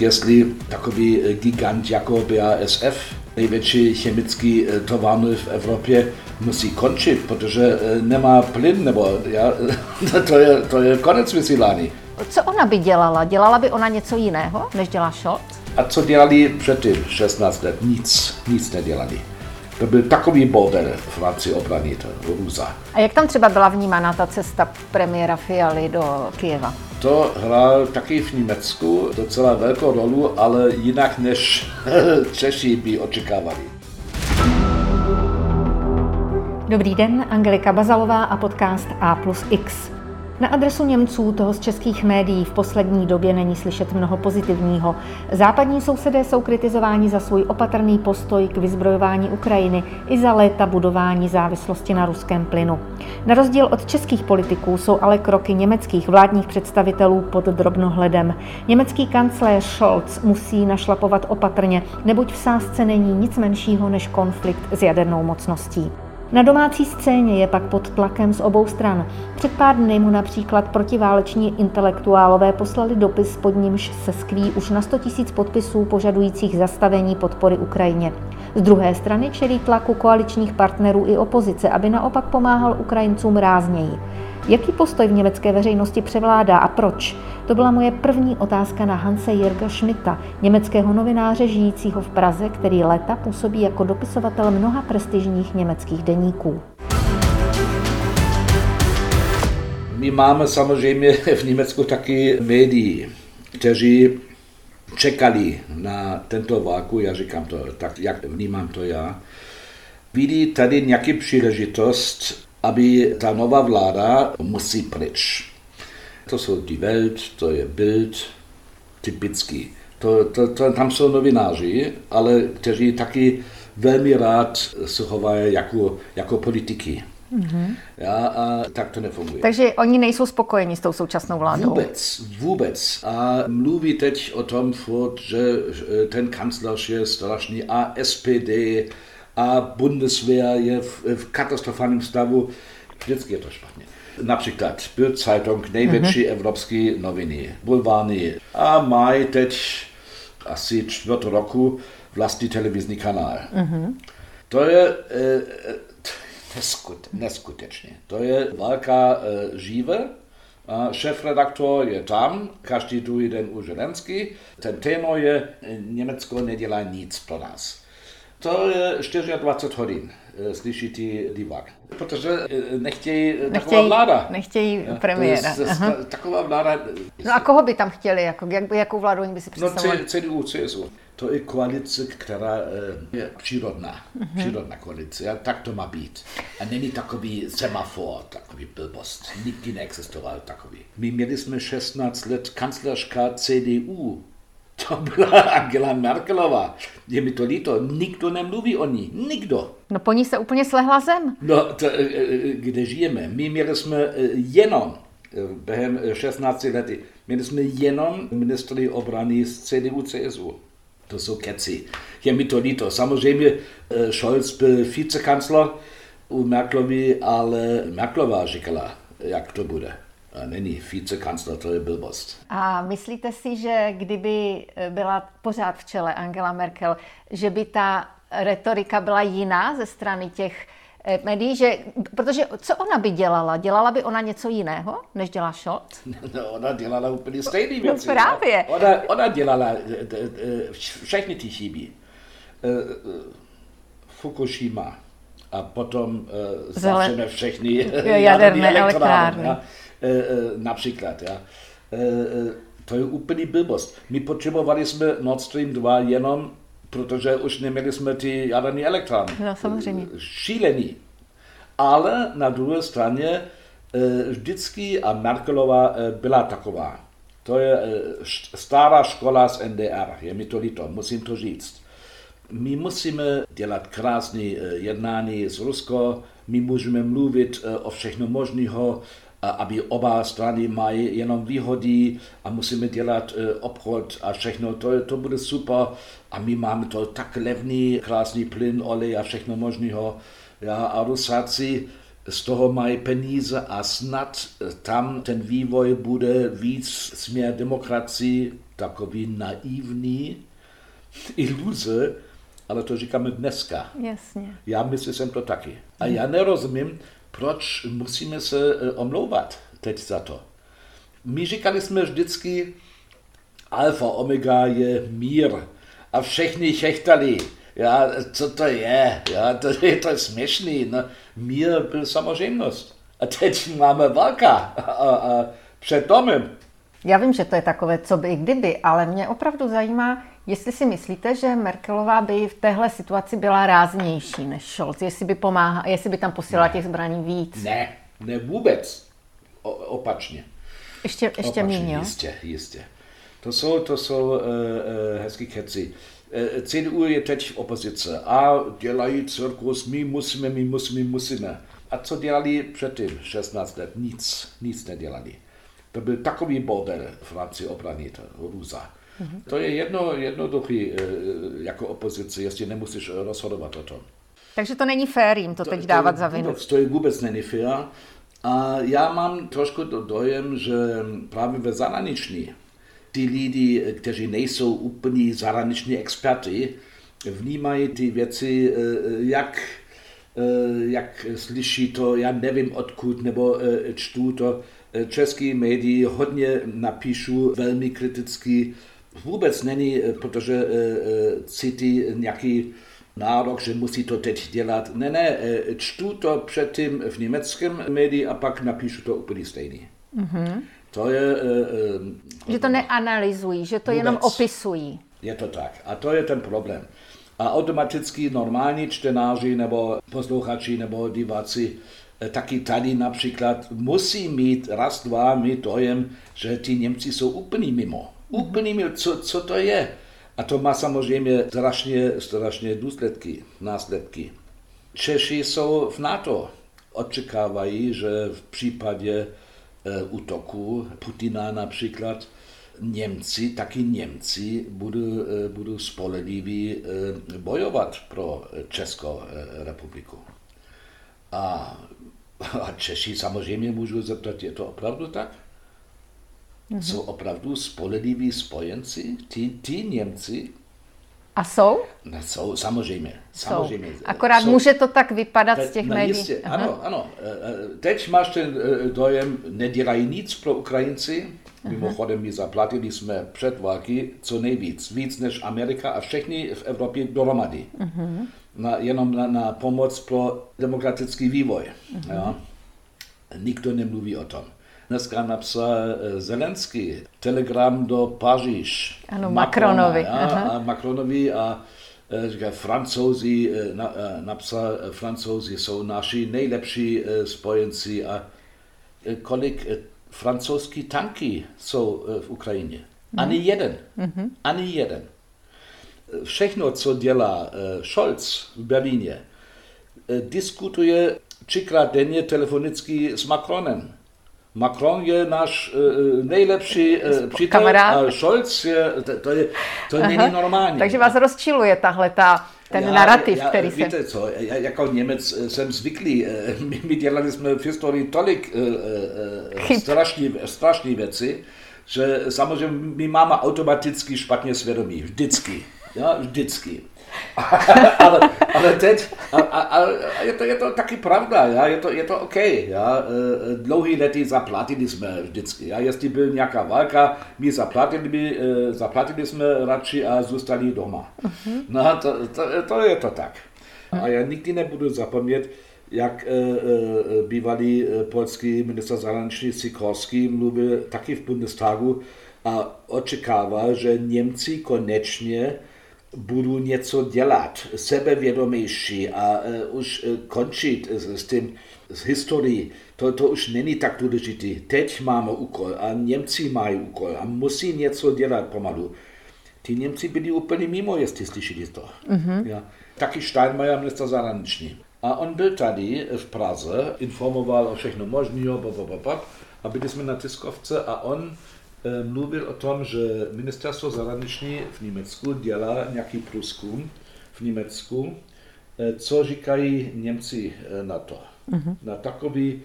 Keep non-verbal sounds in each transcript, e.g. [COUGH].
jestli takový gigant jako BASF, největší chemický továrny v Evropě, musí končit, protože nemá plyn, nebo já, [LAUGHS] to, je, to je konec vysílání. Co ona by dělala? Dělala by ona něco jiného, než dělá Scholz? A co dělali předtím 16 let? Nic, nic nedělali. To byl takový bordel v rámci obrany Ruza. A jak tam třeba byla vnímána ta cesta premiéra Fialy do Kyjeva? To hrál taky v Německu docela velkou rolu, ale jinak než [LAUGHS] Češi by očekávali. Dobrý den, Angelika Bazalová a podcast A plus X. Na adresu Němců toho z českých médií v poslední době není slyšet mnoho pozitivního. Západní sousedé jsou kritizováni za svůj opatrný postoj k vyzbrojování Ukrajiny i za léta budování závislosti na ruském plynu. Na rozdíl od českých politiků jsou ale kroky německých vládních představitelů pod drobnohledem. Německý kancléř Scholz musí našlapovat opatrně, neboť v sázce není nic menšího než konflikt s jadernou mocností. Na domácí scéně je pak pod tlakem z obou stran. Před pár dny mu například protiváleční intelektuálové poslali dopis, pod nímž se skví už na 100 000 podpisů požadujících zastavení podpory Ukrajině. Z druhé strany čelí tlaku koaličních partnerů i opozice, aby naopak pomáhal Ukrajincům rázněji. Jaký postoj v německé veřejnosti převládá a proč? To byla moje první otázka na Hanse Jirga Schmidta, německého novináře žijícího v Praze, který léta působí jako dopisovatel mnoha prestižních německých deníků. My máme samozřejmě v Německu taky médií, kteří čekali na tento váku, já říkám to tak, jak vnímám to já, vidí tady nějaký příležitost aby ta nová vláda musí pryč. To jsou Die Welt, to je Bild, typický. To, to, to, tam jsou novináři, ale kteří taky velmi rád se chovají jako, jako politiky. Mm-hmm. Ja, a tak to nefunguje. Takže oni nejsou spokojeni s tou současnou vládou? Vůbec, vůbec. A mluví teď o tom že ten kancléř je strašný a SPD a Bundeswehr je v katastrofálním stavu. Vždycky je to špatně. Například Bild Zeitung, největší mm-hmm. evropské noviny, bulvárny. A mají teď asi čtvrt roku vlastní televizní kanál. Mm-hmm. To je e, neskut, neskutečně. To je velká e, žive. A šéf-redaktor je tam, každý druhý den u Želenský. Ten téma je, Německo nedělá nic pro nás. To je 24 hodin, eh, slyší ty divák. Protože eh, nechtějí, nechtějí taková vláda. Nechtějí premiéra. To je, taková vláda. No a koho by tam chtěli? Jako, jak, jakou vládu oni by si představovali? No CDU, CSU. To je koalice, která eh, je přírodná. Uh-huh. Přírodná koalice. A tak to má být. A není takový semafor, takový blbost. Nikdy neexistoval takový. My měli jsme 16 let kanclerška CDU to byla Angela Merkelová. Je mi to líto, nikdo nemluví o ní, nikdo. No po ní se úplně slehla zem. No, to, e, e, kde žijeme? My měli jsme e, jenom během 16 lety, měli jsme jenom ministry obrany z CDU, CSU. To jsou keci. Je mi to líto. Samozřejmě Scholz byl vicekancler u Merkelovi, ale Merkelová říkala, jak to bude není vicekancler, to je blbost. A myslíte si, že kdyby byla pořád v čele Angela Merkel, že by ta retorika byla jiná ze strany těch eh, médií, že, protože co ona by dělala? Dělala by ona něco jiného, než dělá Scholz? [LAUGHS] No, ona dělala úplně stejné no věci. No právě. No. Ona, ona dělala eh, všechny ty chyby. Fukushima a potom zavřeme všechny [LAUGHS] [LAUGHS] jaderné elektrárny. elektrárny. E, e, například. Ja. E, to je úplný blbost. My potřebovali jsme Nord Stream 2 jenom, protože už neměli jsme ty jaderné elektrárny. No, samozřejmě. Šílený. Ale na druhé straně vždycky a Merkelová byla taková. To je stará škola z NDR, je mi to líto, musím to říct. My musíme dělat krásné jednání s Rusko, my můžeme mluvit o všechno možného, aby oba strany mají jenom výhody a musíme dělat e, obchod a všechno, to, to bude super. A my máme to tak levný, krásný plyn, olej a všechno možného. Ja, a Rusáci z toho mají peníze a snad e, tam ten vývoj bude víc směr demokracii takový naivní [LAUGHS] iluze, ale to říkáme dneska. Jasně. Já myslím jsem to taky. A já nerozumím, proč musíme se eh, omlouvat teď za to. My říkali jsme vždycky, alfa, omega je mír. A všechny chechtali, já, co to je, já, to, [LAUGHS] je to směšný. No, mír byl samozřejmost. A teď máme válka a, a před domem. Já vím, že to je takové, co by i kdyby, ale mě opravdu zajímá, jestli si myslíte, že Merkelová by v téhle situaci byla ráznější než Scholz, jestli by, pomáha, jestli by tam posílala těch zbraní víc. Ne, ne vůbec. O, opačně. Ještě, ještě méně, jo? Jistě, jistě. To jsou, to jsou uh, uh, hezký keci. Uh, CDU je teď v opozice a dělají cirkus, my musíme, my musíme, my musíme. A co dělali předtím, 16 let? Nic, nic nedělali. To byl takový bordel v rámci obrany Ruza. To je jedno, jednoduchý jako opozice, jestli nemusíš rozhodovat o tom. Takže to není fér jim to, to teď dávat to za vinu. To je vůbec není fér. A já mám trošku dojem, že právě ve zahraničí ty lidi, kteří nejsou úplní zahraniční experty, vnímají ty věci, jak, jak slyší to, já nevím odkud, nebo čtu to. Český médii hodně napíšu velmi kriticky. Vůbec není, protože cítí nějaký nárok, že musí to teď dělat. Ne, ne, eh, čtu to předtím v německém médii a pak napíšu to úplně stejný. Mm-hmm. To je... Že to neanalyzují, že to vůbec. jenom opisují. Je to tak. A to je ten problém. A automaticky normální čtenáři nebo posluchači nebo diváci taky tady například musí mít raz, dva mít dojem, že ti Němci jsou úplný mimo. Úplný mimo, co, co to je? A to má samozřejmě strašně, strašně důsledky, následky. Češi jsou v NATO. Očekávají, že v případě e, útoku Putina například Němci, taky Němci budou, e, budou spolehliví e, bojovat pro Českou e, republiku. A, a Češi samozřejmě můžou zeptat, je to opravdu tak? Mm-hmm. Jsou opravdu spolehliví spojenci, ty, ty Němci. A jsou? Ne, jsou, samozřejmě. samozřejmě. Jsou. Akorát jsou. může to tak vypadat Te, z těch no, médií. Jistě, ano, ano. E, e, teď máš ten e, dojem, nedělají nic pro Ukrajinci. Aha. Mimochodem, my zaplatili jsme před války co nejvíc. Víc než Amerika a všechny v Evropě dohromady. Uh-huh. Na, jenom na, na pomoc pro demokratický vývoj. Uh-huh. Ja? Nikdo nemluví o tom. Dneska napsal eh, Zelenský telegram do Paříž. Ano, Macronovi. Macrona, a Macronovi a eh, říká, francouzi, eh, na, napsal, francouzi jsou naši nejlepší spojenci a kolik francouzský tanky jsou v Ukrajině. Mm. Ani jeden. Mm-hmm. Ani jeden. Všechno, co dělá Scholz v Berlíně, diskutuje třikrát denně telefonicky s Macronem. Macron je náš uh, nejlepší uh, přítel Kamarád. a Scholz je, to, to, je, to není normální. Takže vás rozčiluje tahle ta, ten já, narrativ, já, který víte se... co, já, jako Němec jsem zvyklý, [LAUGHS] my, my dělali jsme v historii tolik uh, strašní, strašní věci, že samozřejmě my máme automaticky špatně svědomí, vždycky, ja, vždycky. [LAUGHS] ale, ale teď, a, a, a je, to, je to taky pravda, ja? Je, to, je to OK. Ja? E, dlouhý lety zaplatili jsme vždycky. Ja? Jestli byl nějaká válka, my zaplatili, e, zaplatili jsme radši a zůstali doma. Uh-huh. No, to, to, to je to tak. A já nikdy nebudu zapomnět, jak e, e, bývalý polský minister zahraničí Sikorský mluvil taky v Bundestagu a očekával, že Němci konečně budu něco dělat, sebevědomější a uh, už uh, končit s, s tím s historií, to, to už není tak důležité. Teď máme úkol a Němci mají úkol a musí něco dělat pomalu. Ty Němci byli úplně mimo, jestli slyšeli to. Mm-hmm. Ja. Taky Steinmeier, minister zahraniční. A on byl tady v Praze, informoval o všechno možného, a byli jsme na tiskovce a on mluvil o tom, že ministerstvo zahraniční v Německu dělá nějaký průzkum v Německu, eh, co říkají Němci eh, na to. Uh-huh. Na takový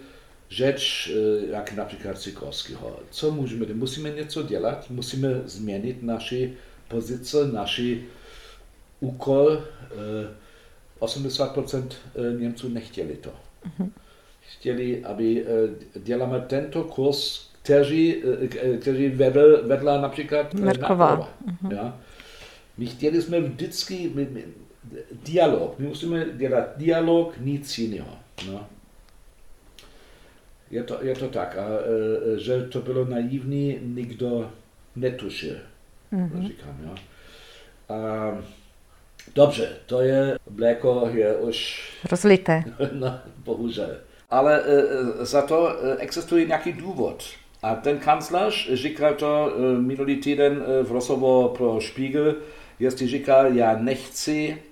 e, jak na przykład Sikorskiego. Co musimy? Musimy něco dělat, musimy zmienić nasze pozycje, nasz úkol. 80% Němců nechtěli to. Mhm. Chtěli, aby děláme tento kurz, který, který vedl, vedla například Merková. Mhm. Ja? My chtěli jsme vždycky my, my, dialog. My musíme dělat dialog, nic jiného. No. Je to, je to tak. A, e, že to bylo naivní, nikdo netušil. Mm-hmm. Říkám, jo. A, dobře, to je, mléko je už... [LAUGHS] Rozlité. no, bohužel. Ale za to existuje nějaký důvod. A ten kancléř říkal to minulý týden v rozhovoru pro Spiegel, jestli říkal, já nechci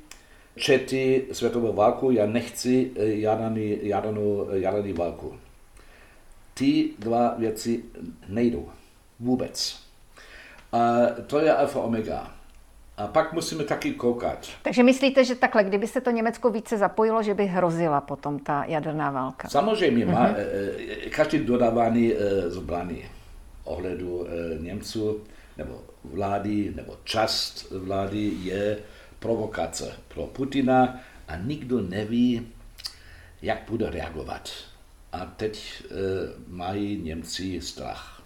čety světovou válku, já nechci jadaný, jadanou, jadaný válku. Ty dva věci nejdou. Vůbec. A to je alfa omega. A pak musíme taky koukat. Takže myslíte, že takhle, kdyby se to Německo více zapojilo, že by hrozila potom ta jaderná válka? Samozřejmě, má, uh-huh. každý dodávání zbraní ohledu Němců nebo vlády nebo část vlády je provokace pro Putina a nikdo neví, jak bude reagovat. A teď mají Němci strach.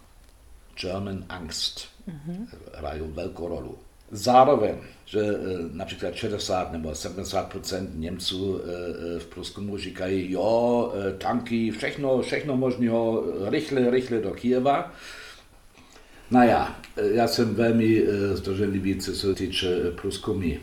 German Angst mm-hmm. hrají velkou rolu. Zároveň, že e, například 60 nebo 70% Němců e, v průzkumu říkají, jo, tanky, všechno, všechno možného, rychle, rychle do Kijeva. Naja, já jsem velmi zdrženlivý, co se týče průzkumy,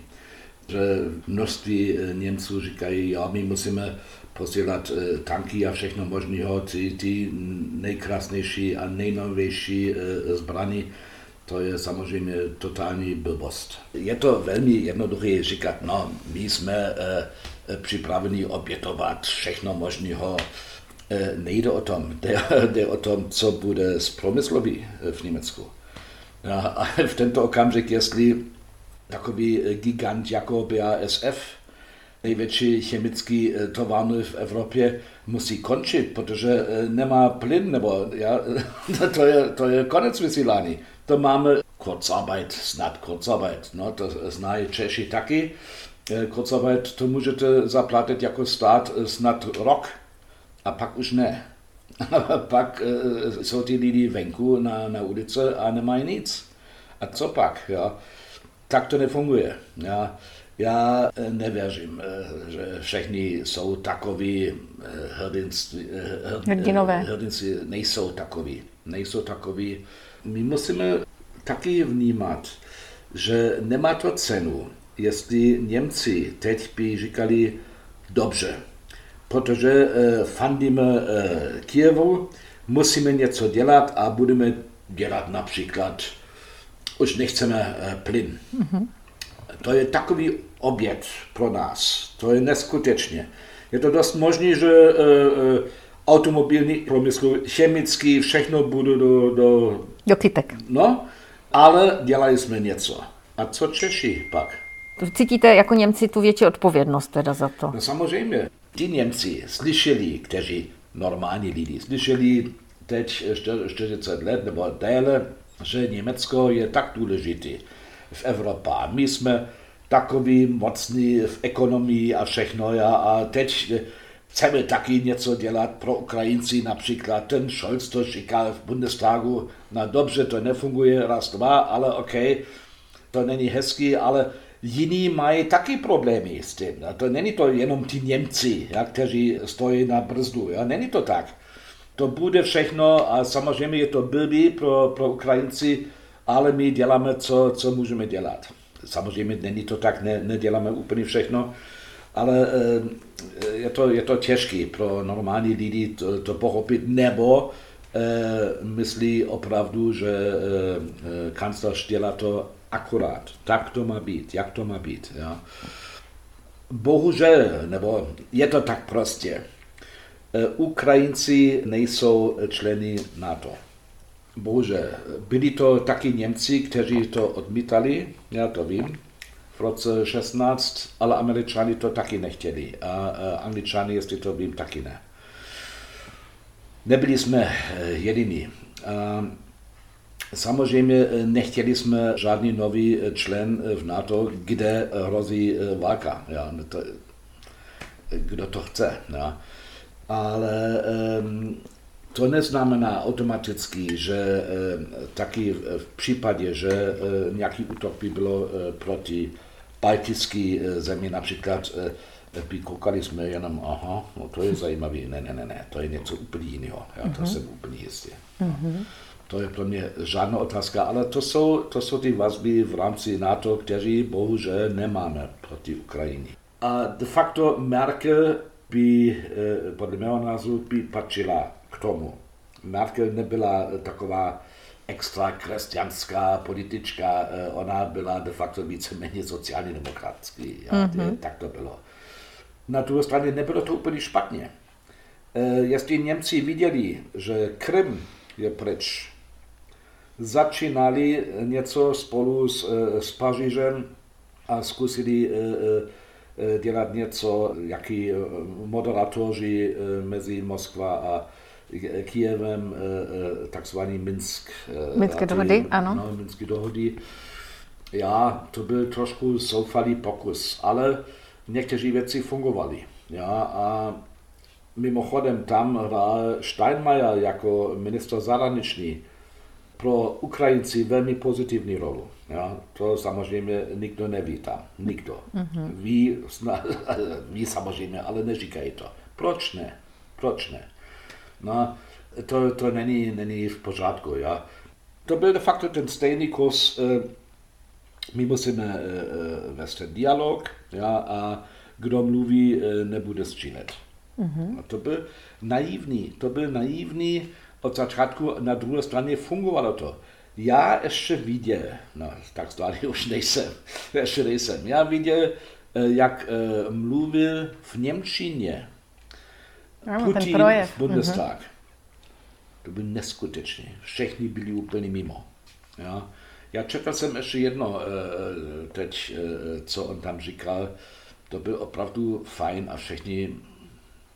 že množství Němců říkají, jo, my musíme posílat e, tanky a všechno možného, ty, ty nejkrásnější a nejnovější e, zbraní, to je samozřejmě totální blbost. Je to velmi jednoduché říkat, no, my jsme e, připraveni obětovat všechno možného. Nejde o tom, [LAUGHS] jde, jde o tom, co bude z promyslový v Německu. A [LAUGHS] v tento okamžik, jestli takový gigant jako BASF největší chemický eh, továrny v Evropě musí končit, protože eh, nemá plyn, nebo ja, [LAUGHS] to, je, to je konec vysílání. To máme Kurzarbeit, snad Kurzarbeit, no, to znají Češi taky. Eh, Kurzarbeit to můžete zaplatit jako stát snad rok a pak už ne. A [LAUGHS] pak jsou ty lidi venku na, na ulice a nemají nic. A co pak? Ja? Tak to nefunguje. Ja? Já eh, nevěřím, eh, že všichni jsou takoví eh, hrdinství, hrdinové. Hrdinci nejsou takoví. Nejsou takoví. My musíme taky vnímat, že nemá to cenu, jestli Němci teď by říkali dobře, protože fandíme Kijevu, musíme něco dělat a budeme dělat například, už nechceme plyn. Mm-hmm. To je takový oběd pro nás. To je neskutečně. Je to dost možné, že e, e, automobilní průmysl, chemický, všechno bude do... Do, do kytek. No, ale dělali jsme něco. A co Češi pak? Cítíte jako Němci tu větší odpovědnost teda za to? No samozřejmě. Ti Němci slyšeli, kteří normální lidi, slyšeli teď 40 let nebo déle, že Německo je tak důležitý v Evropě. My jsme takový mocný v ekonomii a všechno. Ja, a teď chceme taky něco dělat pro Ukrajinci, například ten Scholz to říkal v Bundestagu, no dobře, to nefunguje raz, dva, ale OK, to není hezký, ale jiní mají taky problémy s tím. A to není to jenom ti Němci, ja, kteří stojí na brzdu. Ja. Není to tak. To bude všechno a samozřejmě je to blbý pro, pro Ukrajinci, ale my děláme, co, co můžeme dělat. Samozřejmě není to tak, ne, neděláme úplně všechno, ale eh, je to, je to těžké pro normální lidi to, to pochopit, nebo eh, myslí opravdu, že eh, kancléř dělá to akorát. Tak to má být, jak to má být. Ja. Bohužel, nebo je to tak prostě. Ukrajinci nejsou členy NATO. Bože, byli to taky Němci, kteří to odmítali, já to vím, v roce 16, ale Američani to taky nechtěli a, Angličani, jestli to vím, taky ne. nebyli jsme jediní. Samozřejmě nechtěli jsme žádný nový člen v NATO, kde hrozí válka. Kdo to chce. Ja. Ale to neznamená automaticky, že taky v případě, že nějaký útok by bylo proti baltické země, například by koukali jsme jenom, aha, no to je zajímavý, ne, ne, ne, ne, to je něco úplně jiného, já to mm-hmm. jsem úplně jistý. Mm-hmm. To je pro mě žádná otázka, ale to jsou, to jsou ty vazby v rámci NATO, kteří bohužel nemáme proti Ukrajině. A de facto Merkel by, podle mého názoru, by patřila k tomu. Merkel nebyla taková extra křesťanská politička, ona byla de facto víceméně sociálně demokratský. Ja, mm-hmm. Tak to bylo. Na druhé straně nebylo to úplně špatně. Jestli Němci viděli, že Krym je pryč, začínali něco spolu s, s Pařížem a zkusili dělat něco, jaký moderatoři mezi Moskva a Kijevem, takzvaný Minsk. Minské dohody, ano. No, Minské dohody. Já, to byl trošku zoufalý pokus, ale někteří věci fungovaly. Ja, a mimochodem tam hrál Steinmeier jako minister zahraniční pro Ukrajinci velmi pozitivní rolu. Ja, to samozřejmě nikdo neví tam. Nikdo. Mm-hmm. Ví, ví samozřejmě, ale neříkají to. Proč ne? Proč ne? No, to, to není, není v pořádku. Ja. To byl de facto ten stejný kurz. My musíme vést ten dialog ja, a kdo mluví, nebude střílet. Mm-hmm. A to byl naivní. To byl naivní od začátku. Na druhé straně fungovalo to. Já ještě viděl, no tak stále už nejsem, [LAUGHS] ještě nejsem, já viděl, jak mluvil v Němčině ano, Putin projev. v Bundestag. Mm-hmm. To byl neskutečný. Všichni byli úplně mimo. Ja? Já čekal jsem ještě jedno teď, co on tam říkal. To byl opravdu fajn a všichni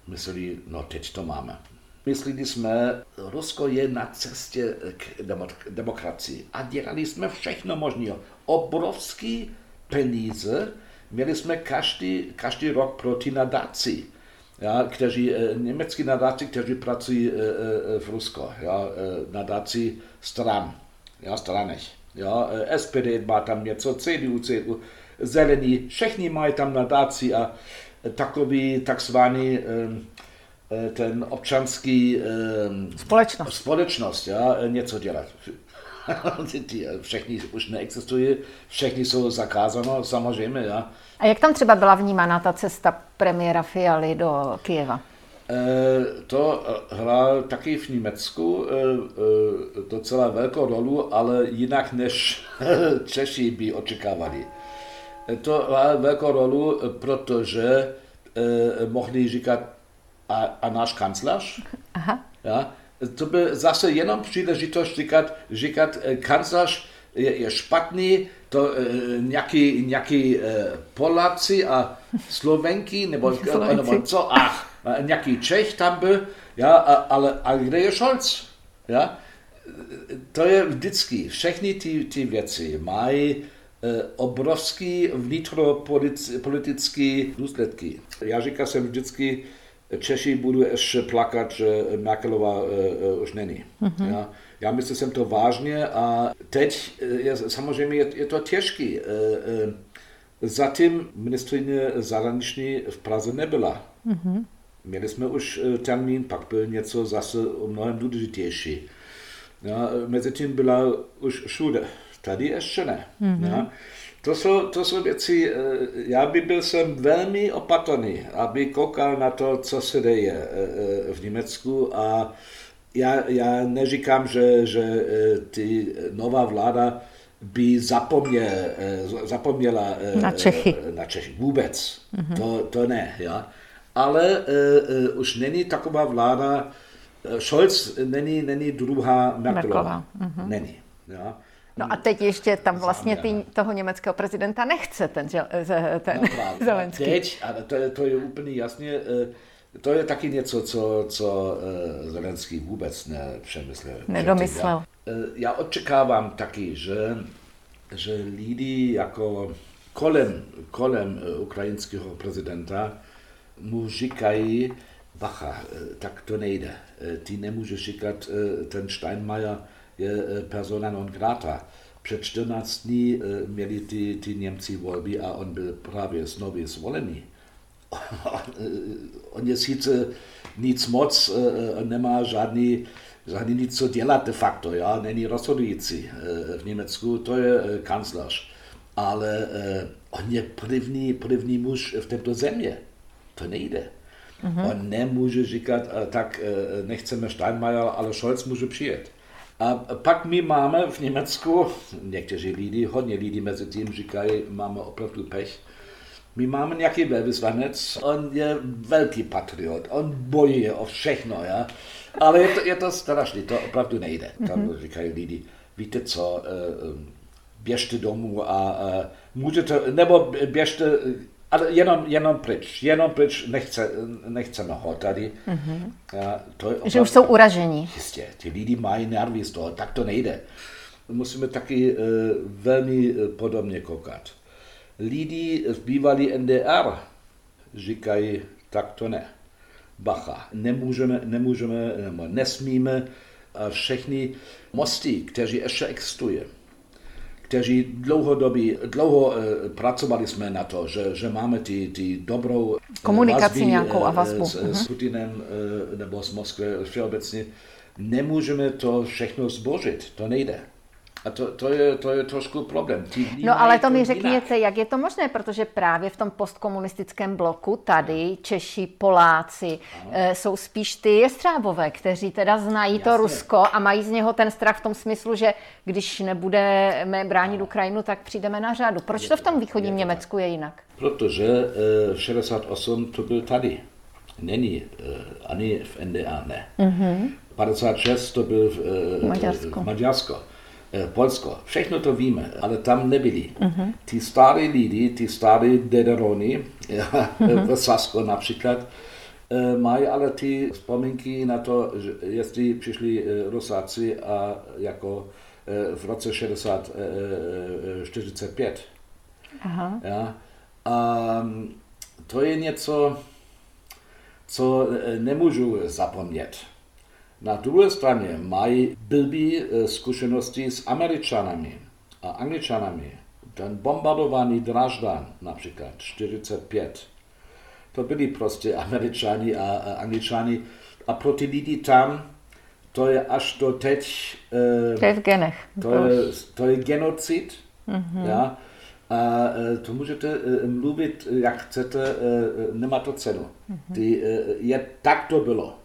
mysleli, no teď to máme. Mysleli jsme, Rusko je na cestě k demokracii a dělali jsme všechno možné. Obrovský peníze měli jsme každý, každý rok proti nadaci, ja, kteří, německý nadaci, kteří pracují v Rusko, ja, nadaci stran, ja, stranech. Ja, SPD má tam něco, CDU, CDU, zelení, všichni mají tam nadaci a takový takzvaný ten občanský společnost, společnost ja, něco dělat. [LAUGHS] všechny už neexistují, všechny jsou zakázáno, samozřejmě. Ja. A jak tam třeba byla vnímána ta cesta premiéra Fialy do Kijeva? E, to hrál taky v Německu e, e, docela velkou rolu, ale jinak než [LAUGHS] Češi by očekávali. To hrál velkou rolu, protože mohli říkat a, a náš kancléř. Aha. Ja, to by zase jenom příležitost říkat, říkat kancléř je, je špatný, to e, nějaký, nějaký e, Poláci a Slovenky, nebo, nebo co, ach, nějaký Čech tam byl, ja, ale a kde je Scholz? Ja? To je vždycky, všechny ty, ty věci mají e, obrovský vnitropolitické důsledky. Já říkal jsem vždycky, Češi budou ještě plakat, že Merkelová uh, uh, už není. Mm-hmm. Ja? Já myslím jsem to vážně a teď je, samozřejmě je, je to těžký. Zatím ministrině zahraniční v Praze nebyla. Mm-hmm. Měli jsme už termín, pak byl něco zase mnohem důležitější. Ja, Mezitím byla už všude. Tady ještě ne. Mm-hmm. Ja? To jsou, to jsou věci, já by byl jsem velmi opatrný, aby koukal na to, co se děje v Německu a já, já neříkám, že, že ty nová vláda by zapomněl, zapomněla na Čechy. Na Čechy. Vůbec. Mm-hmm. To, to ne. Ja? Ale uh, už není taková vláda, Scholz není, není druhá Merkelová. Merkelová. Mm-hmm. Není. Ja? No a teď ještě tam vlastně tý, toho německého prezidenta nechce ten, ten no, [LAUGHS] Zelenský. Teď, ale to, to je úplně jasně, To je taky něco, co, co Zelenský vůbec nepřemyslel. Nedomyslel. Já, já očekávám taky, že, že lidi jako kolem, kolem ukrajinského prezidenta mu říkají, bacha, tak to nejde. Ty nemůžeš říkat, ten Steinmeier je persona non grata. Před 14 dní měli ty, ty Němci volby a on byl právě znovu zvolený. [LAUGHS] on je sice nic moc, nemá žádný, žádný nic co dělat de facto, ja? není rozhodující v Německu, to je kancléř. Ale on je první, první muž v této země. To nejde. Mm-hmm. On nemůže říkat, tak nechceme Steinmeier, ale Scholz může přijet. A pak my máme v Německu, někteří lidi, hodně lidí mezi tím říkají, máme opravdu pech, my máme nějaký velvyslanec, on je velký patriot, on bojuje o všechno, ja? ale je to, je to strašný, to opravdu nejde. Tam mm-hmm. říkají lidi, víte co, běžte domů a můžete, nebo běžte, ale jenom, jenom pryč, jenom pryč, nechce, nechceme ho tady. Mm-hmm. To je opravdu, že už jsou uražení. Jistě, ty lidi mají nervy z toho, tak to nejde. Musíme taky uh, velmi podobně koukat lidi z bývalý NDR říkají, tak to ne. Bacha, nemůžeme, nemůžeme, nebo nesmíme všechny mosty, kteří ještě existují, kteří dlouhodobí, dlouho uh, pracovali jsme na to, že, že máme ty, ty dobrou komunikaci vazby, nějakou a vazbu. S, uh-huh. s Putinem nebo s Moskvou všeobecně. Nemůžeme to všechno zbožit, to nejde. A to, to, je, to je trošku problém. No ale to mi řekněte, jinak. jak je to možné, protože právě v tom postkomunistickém bloku tady Češi, Poláci e, jsou spíš ty jestřábové, kteří teda znají Jasně. to Rusko a mají z něho ten strach v tom smyslu, že když nebudeme bránit Ukrajinu, tak přijdeme na řadu. Proč je to v tom východním je Německu je jinak? Protože v 68 to byl tady. Není e, ani v NDA, ne. Mm-hmm. 56 to byl v, Maďarsko. v Maďarsko. Eh, Polsko, všechno to víme, ale tam nebyli. Uh-huh. Ty staré lidi, ty staré dederony, uh-huh. [LAUGHS] v Sasko například, eh, mají ale ty vzpomínky na to, že jestli přišli eh, Rusáci a jako v roce 60, 45. Aha. Ja? A mm, to je něco, co nemůžu zapomnět. Na druhé straně mají blbý e, zkušenosti s Američanami a Angličanami. Ten bombardovaný Draždan například, 45. To byli prostě Američani a, a Angličani. A pro ty lidi tam, to je až do teď... E, to je v genech. To je, to je genocid. Mm-hmm. Ja? A e, to můžete mluvit, jak chcete, nemá to cenu. Mm-hmm. Ty, je, tak to bylo.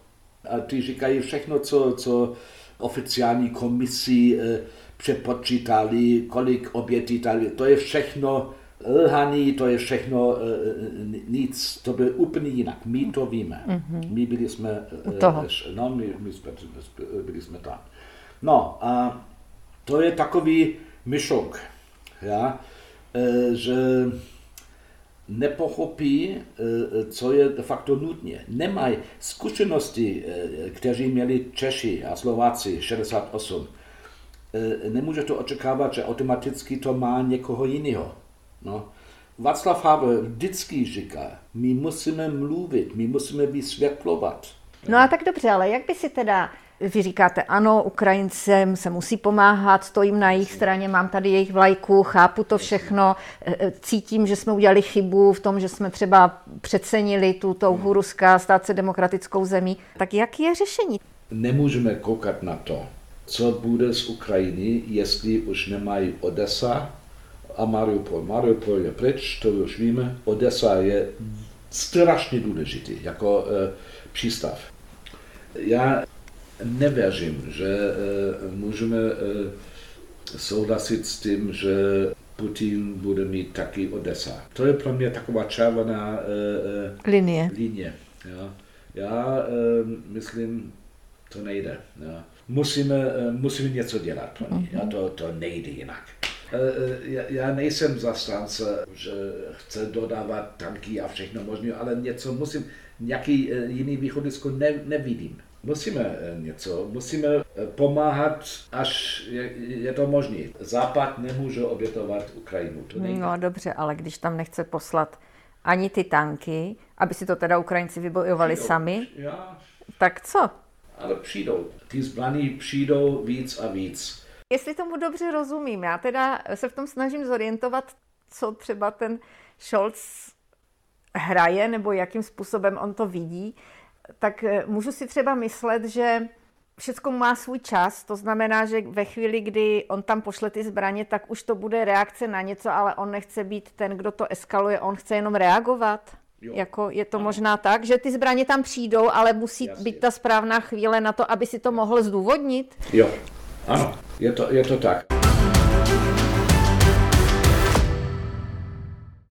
A ty říkají všechno, co, co oficiální komisi e, přepočítali, kolik obětí dali. To je všechno lhaný, to je všechno e, nic, to bylo úplně jinak. My to víme. Mm-hmm. My byli jsme, toho. no, my, my jsme, byli jsme tam. No a to je takový myšok, ja, že nepochopí, e, co je de facto nutně. Nemají zkušenosti, e, kteří měli Češi a Slováci 68. E, nemůže to očekávat, že automaticky to má někoho jiného. No. Václav Havel vždycky říká, my musíme mluvit, my musíme vysvětlovat. No a tak dobře, ale jak by si teda vy říkáte, ano, Ukrajincem se musí pomáhat, stojím na jejich straně, mám tady jejich vlajku, chápu to všechno, e, e, cítím, že jsme udělali chybu v tom, že jsme třeba přecenili tu touhu Ruska stát se demokratickou zemí. Tak jak je řešení? Nemůžeme koukat na to, co bude z Ukrajiny, jestli už nemají Odessa a Mariupol. Mariupol je pryč, to už víme. Odessa je strašně důležitý jako e, přístav. Já nevěřím, že eh, můžeme eh, souhlasit s tím, že Putin bude mít taky Odessa. To je pro mě taková červená eh, linie. linie ja. Já myslím, to nejde. Ja. Musíme, musíme něco dělat pro ní. Ja, to, to nejde jinak. Já nejsem zastánce, že chce dodávat tanky a všechno možné, ale něco musím, nějaký jiný východisko ne, nevidím. Musíme něco, musíme pomáhat, až je, je to možné. Západ nemůže obětovat Ukrajinu. To no dobře, ale když tam nechce poslat ani ty tanky, aby si to teda Ukrajinci vybojovali přijdou. sami, Já. tak co? Ale přijdou. Ty zbraní přijdou víc a víc. Jestli tomu dobře rozumím, já teda se v tom snažím zorientovat, co třeba ten Scholz hraje, nebo jakým způsobem on to vidí, tak eh, můžu si třeba myslet, že všechno má svůj čas, to znamená, že ve chvíli, kdy on tam pošle ty zbraně, tak už to bude reakce na něco, ale on nechce být ten, kdo to eskaluje, on chce jenom reagovat. Jo. Jako je to ano. možná tak, že ty zbraně tam přijdou, ale musí Jasně. být ta správná chvíle na to, aby si to mohl zdůvodnit? Jo, ano, je to, je to tak.